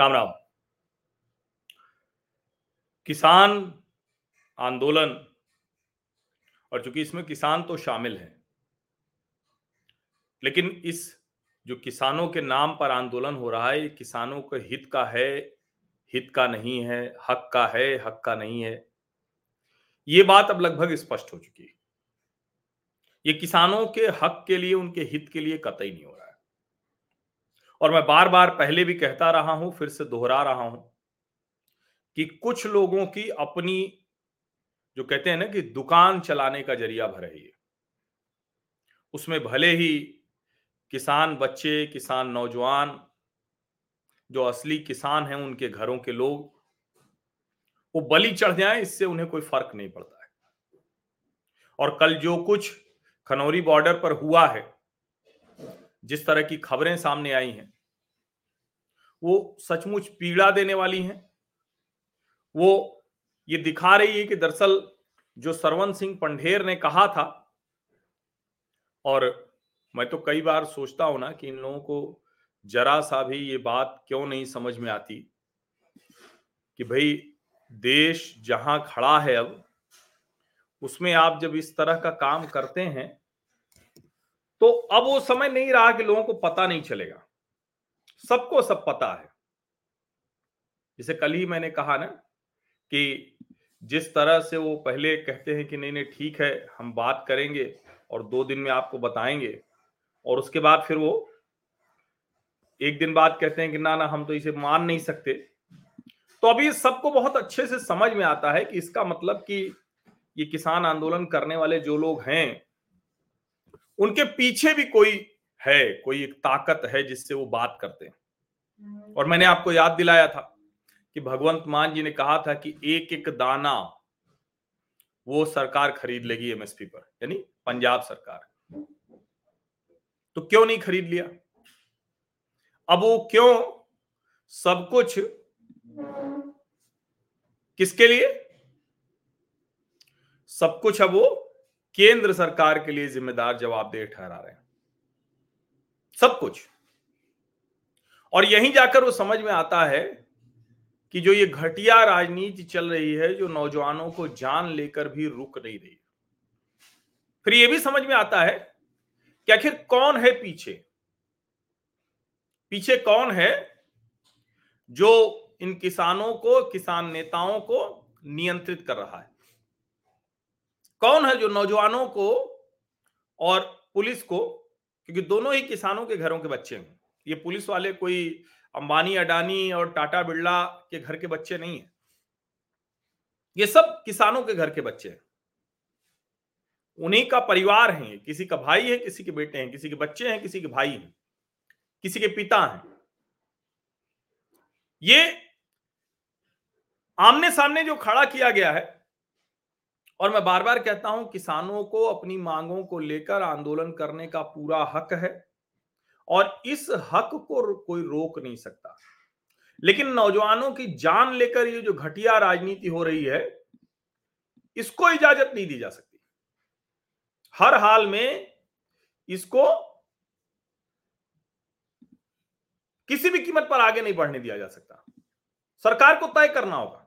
राम राम। किसान आंदोलन, और चूँकि इसमें किसान तो शामिल है, लेकिन इस जो किसानों के नाम पर आंदोलन हो रहा है किसानों के हित का है, हित का नहीं है, हक का है, हक का नहीं है, ये बात अब लगभग स्पष्ट हो चुकी है। ये किसानों के हक के लिए, उनके हित के लिए कतई नहीं हो और मैं बार बार पहले भी कहता रहा हूँ, फिर से दोहरा रहा हूँ कि कुछ लोगों की अपनी, जो कहते हैं ना कि दुकान चलाने का ज़रिया भर है। ये उसमें भले ही किसान बच्चे, किसान नौजवान, जो असली किसान हैं उनके घरों के लोग, वो बलि चढ़ जाए, इससे उन्हें कोई फ़र्क नहीं पड़ता है। और कल जो कुछ खनौरी बॉर्डर पर हुआ है जिस तरह की खबरें सामने आई हैं, वो सचमुच पीड़ा देने वाली हैं। वो ये दिखा रही है कि दरअसल जो सरवन सिंह पंडेर ने कहा था, और मैं तो कई बार सोचता हूँ ना कि इन लोगों को जरा सा भी ये बात क्यों नहीं समझ में आती कि भाई देश जहाँ खड़ा है अब, उसमें आप जब इस तरह का काम करते हैं तो अब वो समय नहीं रहा कि लोगों को पता नहीं चलेगा। सबको सब पता है। जैसे कल ही मैंने कहा ना कि जिस तरह से वो पहले कहते हैं कि नहीं नहीं, ठीक है, हम बात करेंगे और दो दिन में आपको बताएँगे और उसके बाद फिर वो एक दिन बाद कहते हैं कि ना ना, हम तो इसे मान नहीं सकते। तो अभी सबको बहुत अच्छे से समझ में आता है कि इसका मतलब कि ये किसान आंदोलन करने वाले जो लोग हैं उनके पीछे भी कोई है, कोई एक ताकत है जिससे वो बात करते हैं। और मैंने आपको याद दिलाया था कि भगवंत मान जी ने कहा था कि एक एक दाना वो सरकार खरीद लेगी एमएसपी पर, यानी पंजाब सरकार। तो क्यों नहीं खरीद लिया? अब वो क्यों सब कुछ किसके लिए? सब कुछ अब वो केंद्र सरकार के लिए जिम्मेदार जवाबदेह ठहरा रहे हैं। सब कुछ। और यहीं जाकर वो समझ में आता है कि जो ये घटिया राजनीति चल रही है, जो नौजवानों को जान लेकर भी रुक नहीं रही फिर ये भी समझ में आता है कि आखिर कौन है पीछे? पीछे कौन है जो इन किसानों को, किसान नेताओं को नियंत्रित कर रहा है? कौन है जो नौजवानों को और पुलिस को, क्योंकि दोनों ही किसानों के घरों के बच्चे हैं। ये पुलिस वाले कोई अंबानी, अडानी और टाटा बिरला के घर के बच्चे नहीं है। ये सब किसानों के घर के बच्चे हैं। उन्हीं का परिवार है किसी का भाई है, किसी के बेटे हैं, किसी के बच्चे हैं, किसी के भाई हैं, किसी के पिता हैं। ये आमने सामने जो खड़ा किया गया है और मैं बार बार कहता हूँ, किसानों को अपनी मांगों को लेकर आंदोलन करने का पूरा हक है और इस हक को कोई रोक नहीं सकता। लेकिन नौजवानों की जान लेकर ये जो घटिया राजनीति हो रही है, इसको इजाज़त नहीं दी जा सकती। हर हाल में इसको किसी भी कीमत पर आगे नहीं बढ़ने दिया जा सकता। सरकार को तय करना होगा।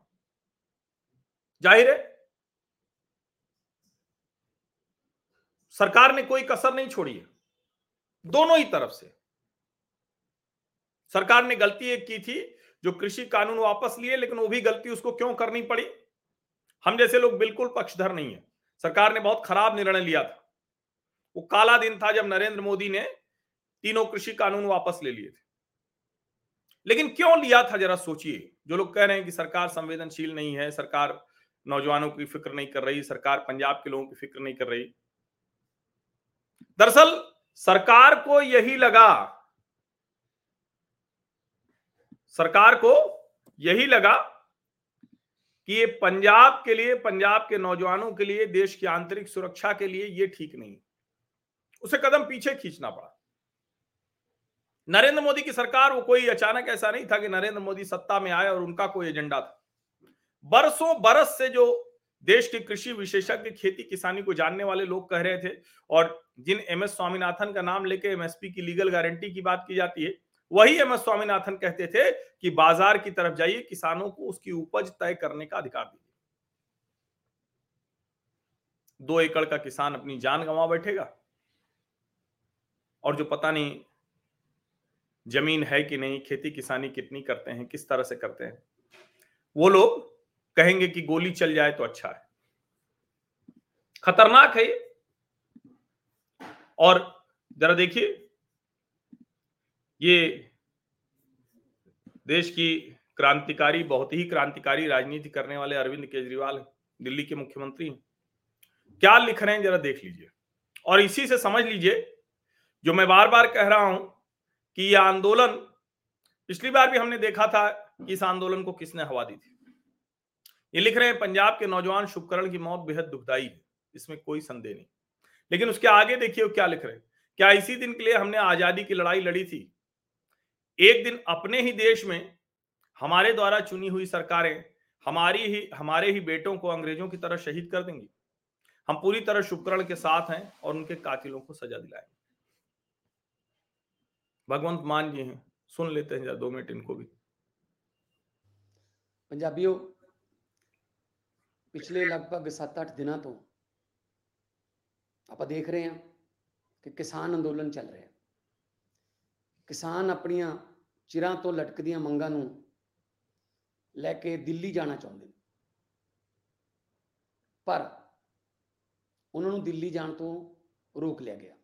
ज़ाहिर है सरकार ने कोई कसर नहीं छोड़ी है। दोनों ही तरफ़ से। सरकार ने गलती एक की थी, जो कृषि कानून वापस लिए, लेकिन वो भी गलती उसको क्यों करनी पड़ी? हम जैसे लोग बिल्कुल पक्षधर नहीं है। सरकार ने बहुत खराब निर्णय लिया था। वो काला दिन था जब नरेंद्र मोदी ने तीनों कृषि कानून वापस ले लिए थे। लेकिन क्यों लिया था, जरा सोचिए। जो लोग कह रहे हैं कि सरकार संवेदनशील नहीं है, सरकार नौजवानों की फ़िक्र नहीं कर रही, सरकार पंजाब के लोगों की फ़िक्र नहीं कर रही दरअसल सरकार को यही लगा। सरकार को यही लगा कि ये पंजाब के लिए, पंजाब के नौजवानों के लिए, देश की आंतरिक सुरक्षा के लिए ये ठीक नहीं। उसे कदम पीछे खींचना पड़ा। नरेंद्र मोदी की सरकार, वो कोई अचानक ऐसा नहीं था कि नरेंद्र मोदी सत्ता में आए और उनका कोई एजेंडा था। बरसों बरस से जो देश के कृषि विशेषज्ञ खेती किसानी को जानने वाले लोग कह रहे थे और जिन एम एस स्वामीनाथन का नाम लेके एमएसपी की लीगल गारंटी की बात की जाती है, वही एम एस स्वामीनाथन कहते थे कि बाज़ार की तरफ़ जाइए, किसानों को उसकी उपज तय करने का अधिकार दीजिए। दो एकड़ का किसान अपनी जान गंवा बैठेगा और जो पता नहीं ज़मीन है कि नहीं, खेती किसानी कितनी करते हैं, किस तरह से करते हैं, वो लोग कहेंगे कि गोली चल जाए तो अच्छा है। खतरनाक है ये। और जरा देखिए, ये देश की क्रांतिकारी, बहुत ही क्रांतिकारी राजनीति करने वाले अरविंद केजरीवाल दिल्ली के मुख्यमंत्री हैं। क्या लिख रहे हैं जरा देख लीजिए। और इसी से समझ लीजिए, जो मैं बार बार कह रहा हूँ कि यह आंदोलन, पिछली बार भी हमने देखा था कि इस आंदोलन को किसने हवा दी थी? ये लिख रहे हैं, पंजाब के नौजवान शुभकरण की मौत बेहद दुखदाई है। इसमें कोई संदेह नहीं। लेकिन उसके आगे देखिए क्या लिख रहे हैं। क्या इसी दिन के लिए हमने आज़ादी की लड़ाई लड़ी थी? एक दिन अपने ही देश में हमारे द्वारा चुनी हुई सरकारें हमारी ही, हमारे ही बेटों को अंग्रेज़ों की तरह शहीद कर देंगी। हम पूरी तरह शुभकरण के साथ हैं और उनके कातिलों को सजा दिलाएँगे। भगवंत मान जी हैं। सुन लेते हैं दो मिनट इनको भी। पंजाबियों ਪਿਛਲੇ ਲਗਭਗ 7-8 ਦਿਨਾਂ ਤੋਂ ਆਪਾਂ ਦੇਖ ਰਹੇ ਹਾਂ ਕਿ ਕਿਸਾਨ ਅੰਦੋਲਨ ਚੱਲ ਰਿਹਾ। ਕਿਸਾਨ ਆਪਣੀਆਂ ਚਿਰਾਂ ਤੋਂ ਲਟਕਦੀਆਂ ਮੰਗਾਂ ਨੂੰ ਲੈ ਕੇ ਦਿੱਲੀ ਜਾਣਾ ਚਾਹੁੰਦੇ ਨੇ। ਪਰ ਉਹਨਾਂ ਨੂੰ ਦਿੱਲੀ ਜਾਣ ਤੋਂ ਰੋਕ ਲਿਆ ਗਿਆ।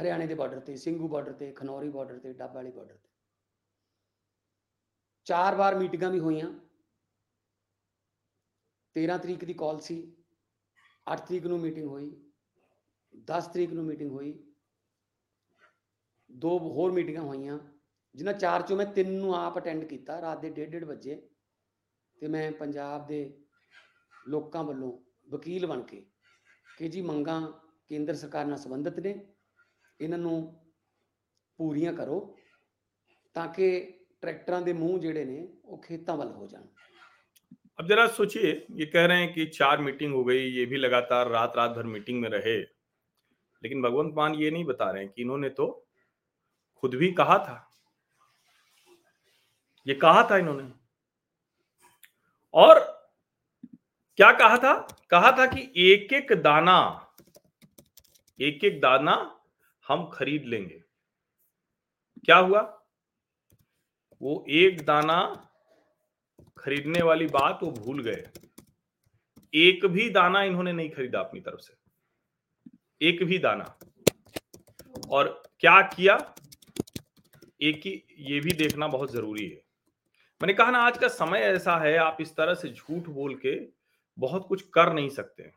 ਹਰਿਆਣੇ ਦੇ ਬਾਰਡਰ ਤੇ, ਸਿੰਘੂ ਬਾਰਡਰ ਤੇ, ਖਨੌਰੀ ਬਾਰਡਰ ਤੇ, ਡੱਬ ਵਾਲੀ ਬਾਰਡਰ ਤੇ। ਚਾਰ ਵਾਰ ਮੀਟਿੰਗਾਂ ਵੀ ਹੋਈਆਂ। 13 ਤਰੀਕ ਦੀ ਕਾਲ ਸੀ 8 ਤਰੀਕ ਨੂੰ ਮੀਟਿੰਗ ਹੋਈ 10 ਤਰੀਕ ਨੂੰ ਮੀਟਿੰਗ ਹੋਈ, ਦੋ ਹੋਰ ਮੀਟਿੰਗਾਂ ਹੋਈਆਂ, ਜਿਨ੍ਹਾਂ ਚਾਰ ਚੋਂ ਮੈਂ ਤਿੰਨ ਨੂੰ ਆਪ ਅਟੈਂਡ ਕੀਤਾ, ਰਾਤ ਦੇ 1:30 ਵਜੇ ਤੇ ਮੈਂ ਪੰਜਾਬ ਦੇ ਲੋਕਾਂ ਵੱਲੋਂ ਵਕੀਲ ਬਣ ਕੇ ਕਿ ਜੀ ਮੰਗਾਂ ਕੇਂਦਰ ਸਰਕਾਰ ਨਾਲ ਸੰਬੰਧਿਤ ਨੇ, ਇਹਨਾਂ ਨੂੰ ਪੂਰੀਆਂ ਕਰੋ ਤਾਂ ਕਿ ਟਰੈਕਟਰਾਂ ਦੇ ਮੂੰਹ ਜਿਹੜੇ ਨੇ ਉਹ ਖੇਤਾਂ ਵੱਲ ਹੋ ਜਾਣ। अब जरा सोचिए, ये कह रहे हैं कि चार मीटिंग हो गई, ये भी लगातार रात रात भर मीटिंग में रहे। लेकिन भगवंत मान ये नहीं बता रहे हैं कि इन्होंने तो खुद भी कहा था। ये कहा था इन्होंने। और क्या कहा था? कहा था कि एक एक दाना एक एक दाना हम खरीद लेंगे। क्या हुआ? वो एक दाना खरीदने वाली बात वो भूल गए। एक भी दाना इन्होंने नहीं खरीदा अपनी तरफ़ से। एक भी दाना। और क्या किया? एक ही, ये भी देखना बहुत ज़रूरी है। मैंने कहा ना, आज का समय ऐसा है, आप इस तरह से झूठ बोल के बहुत कुछ कर नहीं सकते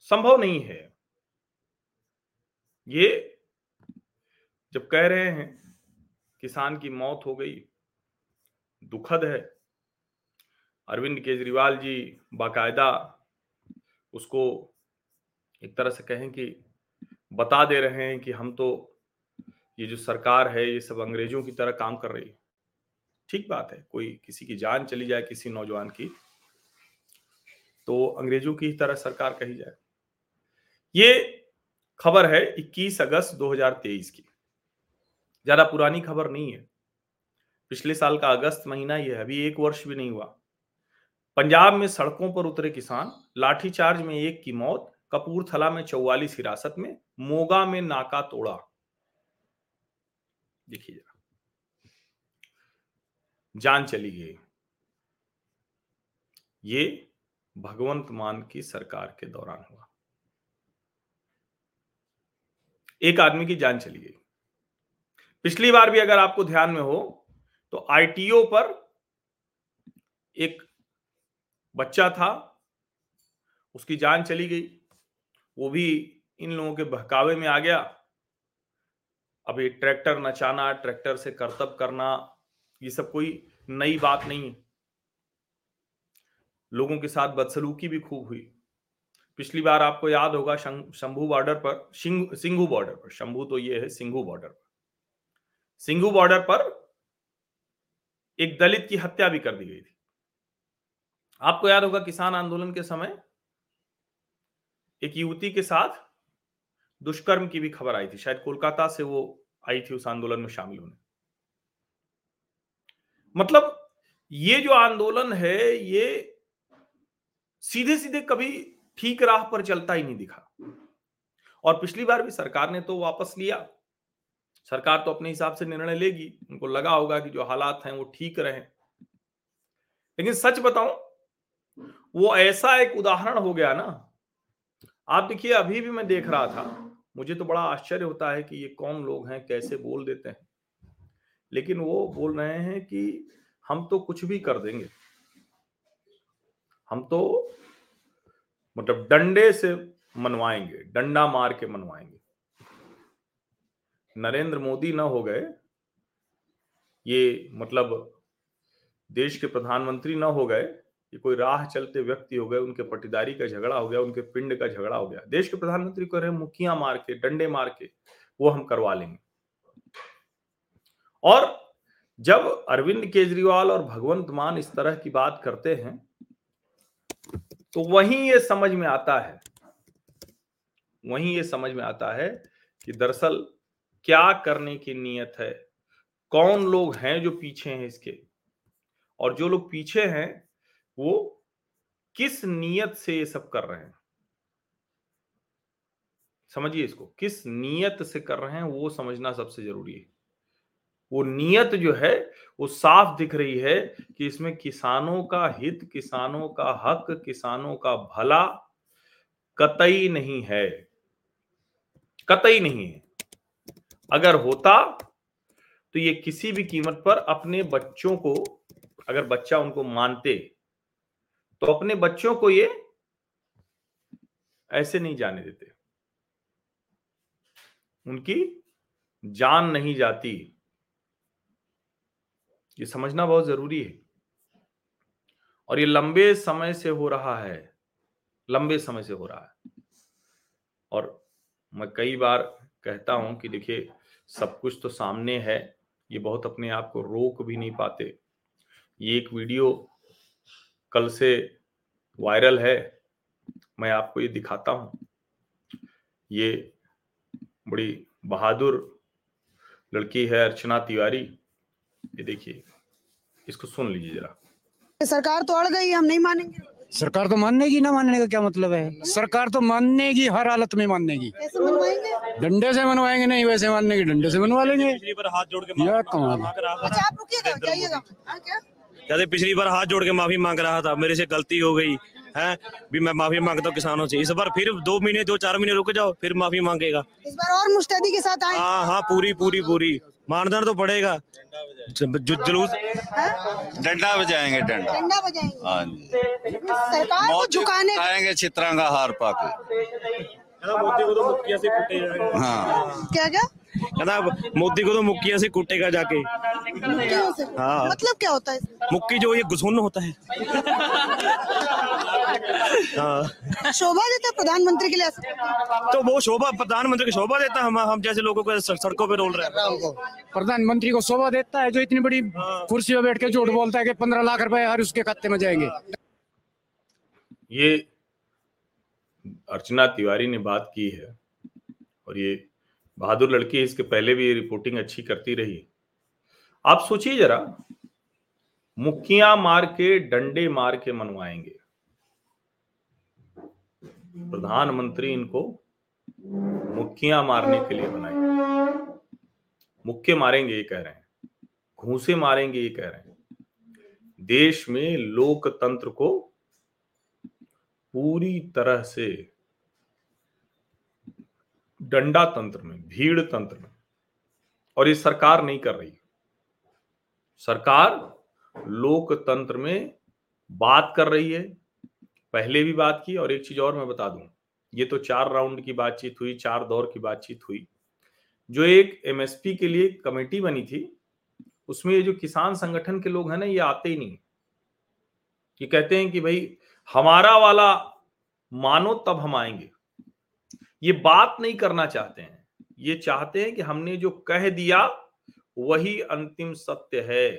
संभव नहीं है। ये जब कह रहे हैं, किसान की मौत हो गई, दुखद है अरविंद केजरीवाल जी बाकायदा उसको एक तरह से कहें कि बता दे रहे हैं कि हम तो ये जो सरकार है, ये सब अंग्रेज़ों की तरह काम कर रही है। ठीक बात है, कोई किसी की जान चली जाए किसी नौजवान की तो अंग्रेज़ों की तरह सरकार कही जाए। ये खबर है 21 अगस्त 2023 की। ज़्यादा पुरानी खबर नहीं है। पिछले साल का अगस्त महीना ही है, अभी एक वर्ष भी नहीं हुआ। पंजाब में सड़कों पर उतरे किसान, लाठीचार्ज में एक की मौत, कपूरथला में चौवालीस हिरासत में, मोगा में नाका तोड़ा। देखिए जरा। जान चली गई ये भगवंत मान की सरकार के दौरान हुआ। एक आदमी की जान चली गई पिछली बार भी अगर आपको ध्यान में हो तो आईटीओ पर एक बच्चा था, उसकी जान चली गई। वो भी इन लोगों के बहकावे में आ गया। ये ट्रैक्टर नचाना, ट्रैक्टर से करतब करना, ये सब कोई नई बात नहीं है। लोगों के साथ बदसलूकी भी खूब हुई। पिछली बार आपको याद होगा शंभू बॉर्डर पर सिंघू बॉर्डर पर, शंभू तो ये है सिंघू बॉर्डर पर। सिंघू बॉर्डर पर एक दलित की हत्या भी कर दी गई थी। आपको याद होगा किसान आंदोलन के समय एक युवती के साथ दुष्कर्म की भी खबर आई थी। शायद कोलकाता से वो आई थी उस आंदोलन में शामिल होने। मतलब ये जो आंदोलन है, ये सीधे सीधे कभी ठीक राह पर चलता ही नहीं दिखा। और पिछली बार भी सरकार ने तो वापस लिया। सरकार तो अपने हिसाब से निर्णय लेगी। उनको लगा होगा कि जो हालात हैं वो ठीक रहे। लेकिन सच बताऊँ वो ऐसा एक उदाहरण हो गया ना। आप देखिए, अभी भी मैं देख रहा था। मुझे तो बड़ा आश्चर्य होता है कि ये कौन लोग हैं, कैसे बोल देते हैं। लेकिन वो बोल रहे हैं कि हम तो कुछ भी कर देंगे। हम तो मतलब डंडे से मनवाएँगे, डंडा मार के मनवाएँगे। नरेंद्र मोदी ना हो गए, ये मतलब देश के प्रधानमंत्री ना हो गए ये कोई राह चलते व्यक्ति हो गए, उनके पटीदारी का झगड़ा हो गया, उनके पिंड का झगड़ा हो गया। देश के प्रधानमंत्री को रहे मुखिया मार के, डंडे मार के, वो हम करवा लेंगे। और जब अरविंद केजरीवाल और भगवंत मान इस तरह की बात करते हैं तो वहीं ये समझ में आता है, वहीं ये समझ में आता है कि दरअसल क्या करने की नीयत है, कौन लोग हैं जो पीछे हैं इसके? और जो लोग पीछे हैं वो किस नीयत से ये सब कर रहे हैं? समझिए इसको, किस नीयत से कर रहे हैं वो समझना सबसे ज़रूरी है। वो नीयत जो है, वो साफ़ दिख रही है कि इसमें किसानों का हित, किसानों का हक, किसानों का भला कतई नहीं है। कतई नहीं है। अगर होता तो ये किसी भी कीमत पर अपने बच्चों को, अगर बच्चा उनको मानते तो अपने बच्चों को ये ऐसे नहीं जाने देते। उनकी जान नहीं जाती। ये समझना बहुत ज़रूरी है। और ये लंबे समय से हो रहा है, लंबे समय से हो रहा है। और मैं कई बार कहता हूँ कि देखिए, सब कुछ तो सामने है, ये बहुत अपने आप को रोक भी नहीं पाते। ये एक वीडियो कल से वायरल है। मैं आपको ये दिखाता हूँ। ये बड़ी बहादुर लड़की है अर्चना तिवारी। ये देखिए इसको सुन लीजिए जरा। सरकार तो अड़ गई हम नहीं मानेंगे। सरकार तो मानने की ना मानने का क्या मतलब है? सरकार तो मानने की हर हालत में माननेगी डंडे से मनवाएँगे नहीं वैसे मानने की डंडे से मनवा लेंगे। हाथ जोड़ के कमाल कहते पिछली बार हाथ जोड़ के माफ़ी मांग रहा था मेरे से गलती हो गई है? भी मैं माफ़ी माँगता हूँ किसानों से। इस बार फिर दो महीने दो चार महीने रुक जाओ फिर माफ़ी मांगेगा। इस बार और मुस्तैदी के साथ आए? हाँ हाँ पूरी पूरी पूरी। मानदान तो पड़ेगा। जुलूस डंडा बजाएँगे डंडा। डंडा बजाएँगे? हाँ जी। सरकार झुकाने आएँगे चित्रांगा हार पाके मोदी को तो मुक्किया से कुटेगा। हाँ। क्या क्या? कहना मोदी को तो मुक्किया से कुटेगा जाके। हाँ। मतलब क्या होता है मुक्की जो ये घुसुन होता है। हाँ। शोभा देता है प्रधानमंत्री के लिए तो वो शोभा प्रधानमंत्री की शोभा देता है हम हम जैसे लोगों को सड़कों पे रोल रहे हैं। प्रधानमंत्री को शोभा देता है जो इतनी बड़ी कुर्सी पे बैठ के झूठ बोलता है कि पंद्रह लाख रुपए हर उसके खाते में जाएँगे। ये अर्चना तिवारी ने बात की है और ये बहादुर लड़की इसके पहले भी ये रिपोर्टिंग अच्छी करती रही। है आप सोचिए जरा मुक्कियाँ मार के, डंडे मार के मनवाएँगे। प्रधानमंत्री इनको मुक्कियाँ मारने के लिए बनाए मुक्के मारेंगे, ये कह रहे हैं। घूसे मारेंगे, ये कह रहे हैं। देश में लोकतंत्र को पूरी तरह से डंडा तंत्र में, भीड़ तंत्र में, और ये सरकार नहीं कर रही। सरकार लोकतंत्र में बात कर रही है। पहले भी बात की और एक चीज़ और मैं बता दूँ, ये तो चार राउंड की बातचीत हुई, चार दौर की बातचीत हुई। जो एक एमएसपी के लिए कमेटी बनी थी, उसमें ये जो किसान संगठन के लोग हैं ना, ये आते ही नहीं। ये कहते हैं कि भाई, हमारा वाला मानो तब हम आएँगे। ये बात नहीं करना चाहते हैं। ये चाहते हैं कि हमने जो कह दिया वही अंतिम सत्य है।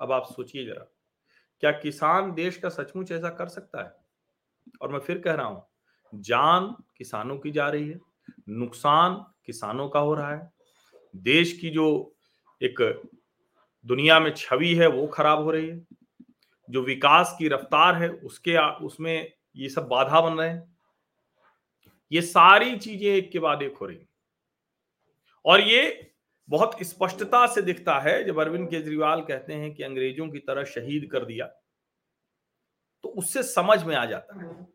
अब आप सोचिए जरा, क्या किसान देश का सचमुच ऐसा कर सकता है? और मैं फिर कह रहा हूँ, जान किसानों की जा रही है, नुकसान किसानों का हो रहा है, देश की जो एक दुनिया में छवि है वो खराब हो रही है, जो विकास की रफ्तार है उसके उसमें ये सब बाधा बन रहे हैं। ये सारी चीज़ें एक के बाद एक हो रही और ये बहुत स्पष्टता से दिखता है जब अरविंद केजरीवाल कहते हैं कि अंग्रेज़ों की तरह शहीद कर दिया तो उससे समझ में आ जाता है।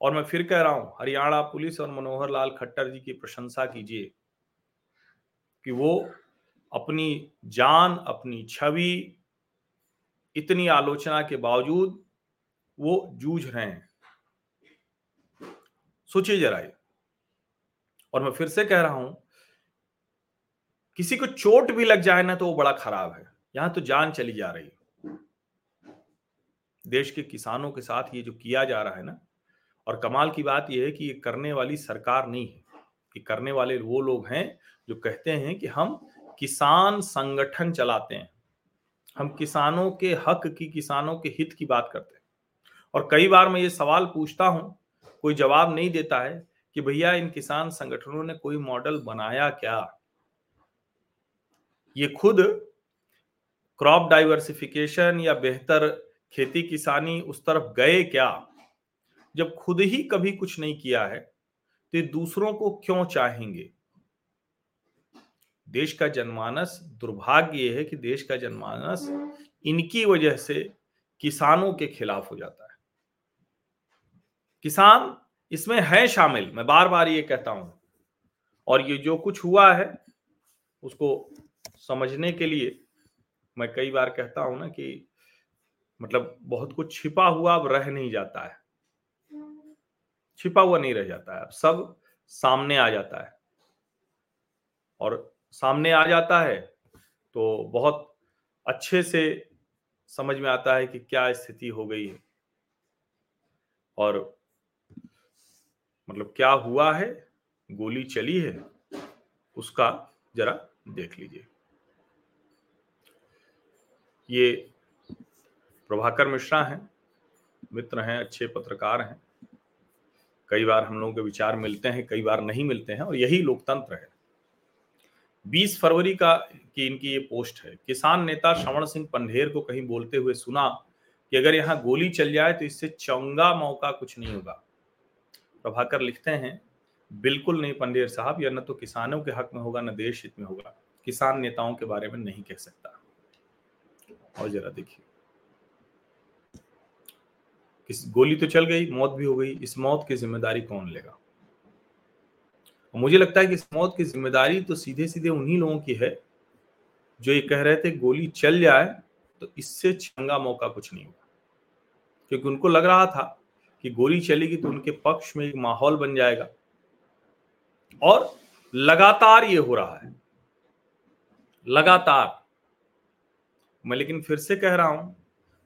और मैं फिर कह रहा हूँ, हरियाणा पुलिस और मनोहर लाल खट्टर जी की प्रशंसा कीजिए कि वो अपनी जान, अपनी छवि, इतनी आलोचना के बावजूद वो जूझ रहे हैं। सोचिए जरा और मैं फिर से कह रहा हूँ किसी को चोट भी लग जाए ना तो वो बड़ा खराब है। यहाँ तो जान चली जा रही है। देश के किसानों के साथ ये जो किया जा रहा है ना, और कमाल की बात यह है कि ये करने वाली सरकार नहीं है। कि करने वाले वो लोग हैं जो कहते हैं कि हम किसान संगठन चलाते हैं। हम किसानों के हक की, किसानों के हित की बात करते हैं। और कई बार मैं ये सवाल पूछता हूँ, कोई जवाब नहीं देता है कि भैया इन किसान संगठनों ने कोई मॉडल बनाया क्या? ये खुद क्रॉप डाइवर्सिफिकेशन या बेहतर खेती किसानी उस तरफ़ गए क्या? जब खुद ही कभी कुछ नहीं किया है तो दूसरों को क्यों चाहेंगे? देश का जनमानस, दुर्भाग्य यह है कि देश का जनमानस इनकी वजह से किसानों के खिलाफ हो जाता है। किसान इसमें है शामिल, मैं बार बार ये कहता हूँ। और ये जो कुछ हुआ है, उसको समझने के लिए मैं कई बार कहता हूँ ना कि मतलब बहुत कुछ छिपा हुआ अब रह नहीं जाता है। छिपा हुआ नहीं रह जाता है। अब सब सामने आ जाता है। और सामने आ जाता है तो बहुत अच्छे से समझ में आता है कि क्या स्थिति हो गई है। और मतलब क्या हुआ है? गोली चली है? उसका जरा देख लीजिए। ये प्रभाकर मिश्रा हैं, मित्र हैं, अच्छे पत्रकार हैं। कई बार हम लोगों के विचार मिलते हैं, कई बार नहीं मिलते हैं और यही लोकतंत्र है। 20 फरवरी का की इनकी ये पोस्ट है, किसान नेता श्रवण सिंह पंढेर को कहीं बोलते हुए सुना कि अगर यहाँ गोली चल जाए तो इससे चौंगा मौका कुछ नहीं होगा। प्रभाकर लिखते हैं, बिल्कुल नहीं पंडेर साहब, यह न तो किसानों के हक में होगा, न देश हित में होगा। किसान नेताओं के बारे में नहीं कह सकता। और जरा देखिए। किस, गोली तो चल गई, मौत भी हो गई, इस मौत की ज़िम्मेदारी कौन लेगा? मुझे लगता है कि इस मौत की ज़िम्मेदारी तो सीधे सीधे उन्हीं लोगों की है, जो ये कह रहे थे गोली चल जाए तो इससे चंगा मौका कुछ नहीं होगा। क्योंकि उनको लग रहा था कि गोली चलेगी तो उनके पक्ष में एक माहौल बन जाएगा। और लगातार ये हो रहा है। लगातार। मैं लेकिन फिर से कह रहा हूँ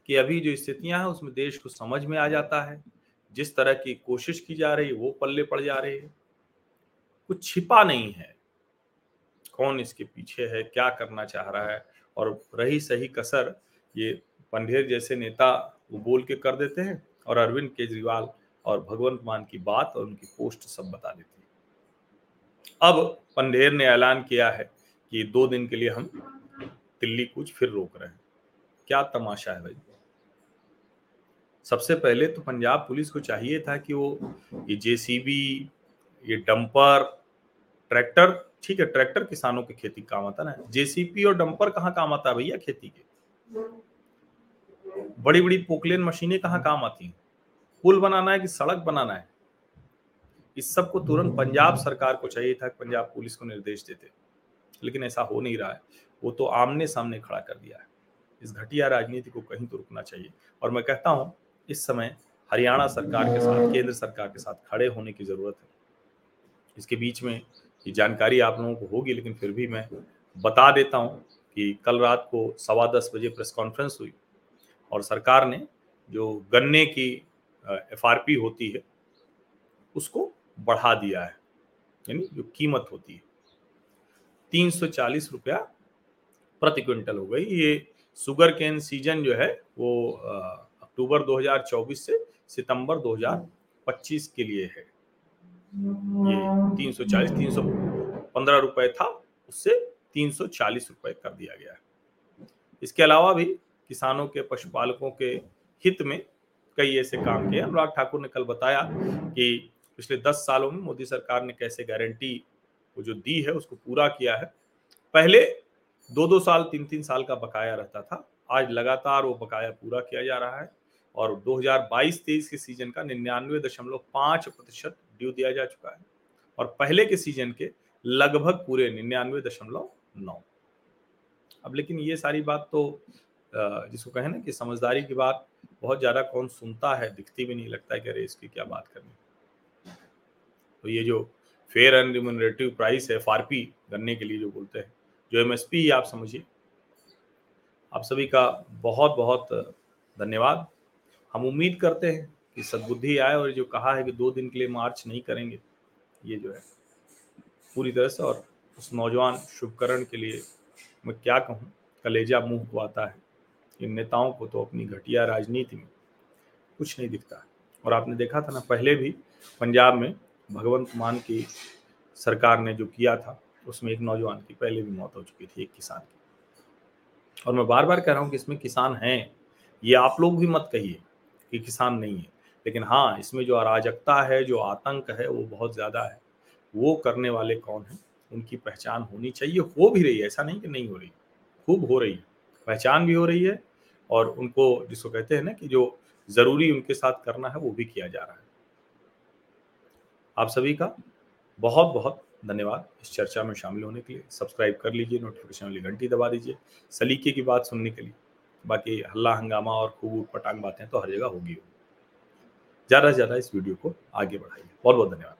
कि अभी जो स्थितियाँ हैं, उसमें देश को समझ में आ जाता है। जिस तरह की कोशिश की जा रही है, वो पल्ले पड़ जा रही है। कुछ छिपा नहीं है। कौन इसके पीछे है, क्या करना चाह रहा है? और रही सही कसर, ये पंडेर जैसे नेता वो बोल के कर देते हैं और अरविंद केजरीवाल और भगवंत मान की बात और उनकी पोस्ट सब बता देती है। अब पंडेर ने ऐलान किया है कि दो दिन के लिए हम दिल्ली कुछ फिर रोक रहे हैं। क्या तमाशा है भाई? सबसे पहले तो पंजाब पुलिस को चाहिए था कि वो ये जेसीबी, ये डंपर, ट्रैक्टर, ठीक है, ट्रैक्टर किसानों की खेती काम आता ना, जेसीपी और डंपर कहाँ काम आता है भैया खेती के? बड़ी बड़ी पोकलेन मशीनें कहाँ काम आती हैं? पुल बनाना है कि सड़क बनाना है? इस सबको तुरंत पंजाब सरकार को चाहिए था, पंजाब पुलिस को निर्देश देते। लेकिन ऐसा हो नहीं रहा है। वो तो आमने सामने खड़ा कर दिया है। इस घटिया राजनीति को कहीं तो रुकना चाहिए। और मैं कहता हूँ, इस समय हरियाणा सरकार के साथ, केंद्र सरकार के साथ खड़े होने की ज़रूरत है। इसके बीच में ये जानकारी आप लोगों को होगी, लेकिन फिर भी मैं बता देता हूँ कि कल रात को सवा दस बजे प्रेस कॉन्फ्रेंस हुई और सरकार ने जो गन्ने की एफआरपी होती है, उसको बढ़ा दिया है। यानी जो कीमत होती है, तीन सौ चालीस रुपया प्रति क्विंटल हो गई। ये शुगर केन सीज़न जो है, वो अक्टूबर 2024 से सितंबर 2025 के लिए है। ये तीन सौ चालीस, तीन सौ पंद्रह रुपए था, उससे तीन सौ चालीस रुपए कर दिया गया है। इसके अलावा भी किसानों के, पशुपालकों के हित में कई ऐसे काम किए अनुराग ठाकुर ने कल बताया कि पिछले दस सालों में मोदी सरकार ने कैसे गारंटी वो जो दी है, उसको पूरा किया है। पहले दो दो साल, तीन तीन साल का बकाया रहता था। आज लगातार वो बकाया पूरा किया जा रहा है और 2022-23 के सीज़न का निन्यानवे दशमलव पाँच प्रतिशत ड्यू दिया जा चुका है और पहले के सीज़न के लगभग पूरे निन्यानवे दशमलव नौ। अब लेकिन ये सारी बात तो जिसको कहें ना कि समझदारी की बात बहुत ज़्यादा कौन सुनता है, दिखती भी नहीं, लगता है कि अरे इसकी क्या बात करनी तो ये जो फेयर एंड रिम्यूनरेटिव प्राइस है एफ़ गन्ने के लिए जो बोलते हैं जो एम एस एमएसपी आप समझिए। आप सभी का बहुत बहुत धन्यवाद। हम उम्मीद करते हैं कि सद्बुद्धि आए और जो कहा है कि दो दिन के लिए मार्च नहीं करेंगे, ये जो है, पूरी तरह से और उस नौजवान शुभकरण के लिए मैं क्या कहूँ, कलेजा मुँह को आता है। इन नेताओं को तो अपनी घटिया राजनीति में कुछ नहीं दिखता है। और आपने देखा था ना, पहले भी पंजाब में भगवंत मान की सरकार ने जो किया था उसमें एक नौजवान की, पहले भी मौत हो चुकी थी एक किसान की। और मैं बार बार कह रहा हूँ कि इसमें किसान हैं। ये आप लोग भी मत कहिए कि किसान नहीं है। लेकिन हाँ इसमें जो अराजकता है, जो आतंक है, वो बहुत ज़्यादा है। वो करने वाले कौन हैं? उनकी पहचान होनी चाहिए। हो भी रही है। ऐसा नहीं कि नहीं हो रही। खूब हो रही है। पहचान भी हो रही है और उनको जिसको कहते हैं ना कि जो ज़रूरी उनके साथ करना है, वो भी किया जा रहा है। आप सभी का बहुत बहुत धन्यवाद। इस चर्चा में शामिल होने के लिए सब्सक्राइब कर लीजिए नोटिफिकेशन वाली घंटी दबा दीजिए, सलीके की बात सुनने के लिए। बाकी हल्ला हंगामा और खूब पटांग बातें तो हर जगह होगी। होगी ज़्यादा से ज़्यादा इस वीडियो को आगे बढ़ाइए। बहुत बहुत धन्यवाद।